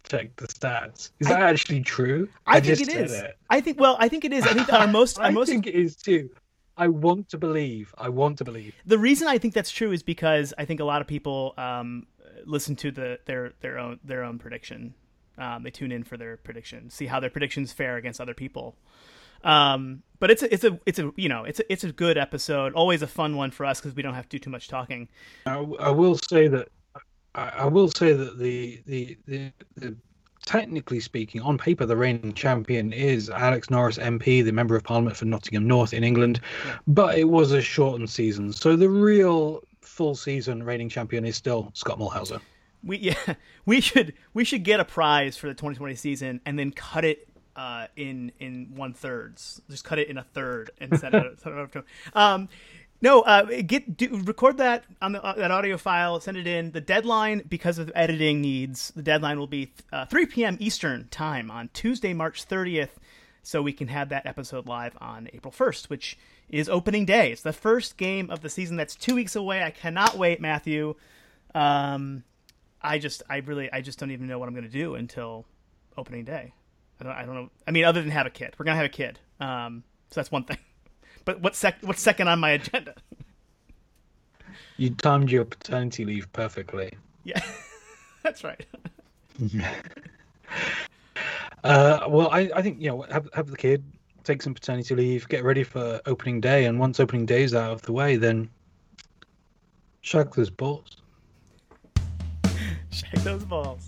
[SPEAKER 1] check the stats. Is that actually true?
[SPEAKER 2] I, think
[SPEAKER 1] just
[SPEAKER 2] it
[SPEAKER 1] it.
[SPEAKER 2] I think. Well, I think it is. I think our most.
[SPEAKER 1] I
[SPEAKER 2] most.
[SPEAKER 1] think it is too. I want to believe. I want to believe.
[SPEAKER 2] the reason I think that's true is because I think a lot of people um, listen to the their their own their own prediction. Um, they tune in for their prediction, see how their predictions fare against other people. Um, but it's a, it's a it's a you know it's a, it's a good episode. Always a fun one for us because we don't have to do too much talking.
[SPEAKER 1] I, I will say that. I, I will say that the, the the the technically speaking, on paper, the reigning champion is Alex Norris MP, the member of Parliament for Nottingham North in England. But it was a shortened season, so the real full season reigning champion is still Scott Mulhauser.
[SPEAKER 2] We yeah we should we should get a prize for the 2020 season and then cut it uh, in in one thirds. Just cut it in a third and send it. send it over to him. Um, no, uh, get do, record that on the, uh, that audio file. Send it in. The deadline, because of editing needs, the deadline will be uh, 3 p.m. Eastern time on Tuesday, March 30th, so we can have that episode live on April 1st, which is opening day. It's the first game of the season. That's two weeks away. I cannot wait, Matthew. Um, I just, I really, I just don't even know what I'm going to do until opening day. I don't, I don't know. I mean, other than have a kid, we're gonna have a kid. Um, so that's one thing. But what's sec- what's second on my agenda?
[SPEAKER 1] You timed your paternity leave perfectly.
[SPEAKER 2] Yeah, that's right.
[SPEAKER 1] Uh, well, I, I think you know have have the kid, take some paternity leave, get ready for opening day, and once opening day is out of the way, then shag those balls.
[SPEAKER 2] Shake those balls.